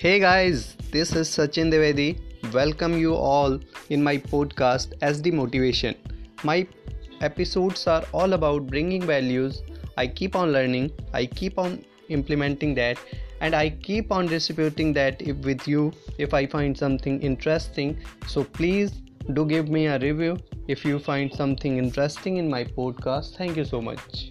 Hey guys, this is Sachin Devedi. Welcome you all in my podcast SD Motivation. My episodes are all about bringing values. I keep on learning, I keep on implementing that, and I keep on distributing that if with you if I find something interesting. So please do give me a review if you find something interesting in my podcast. Thank you so much.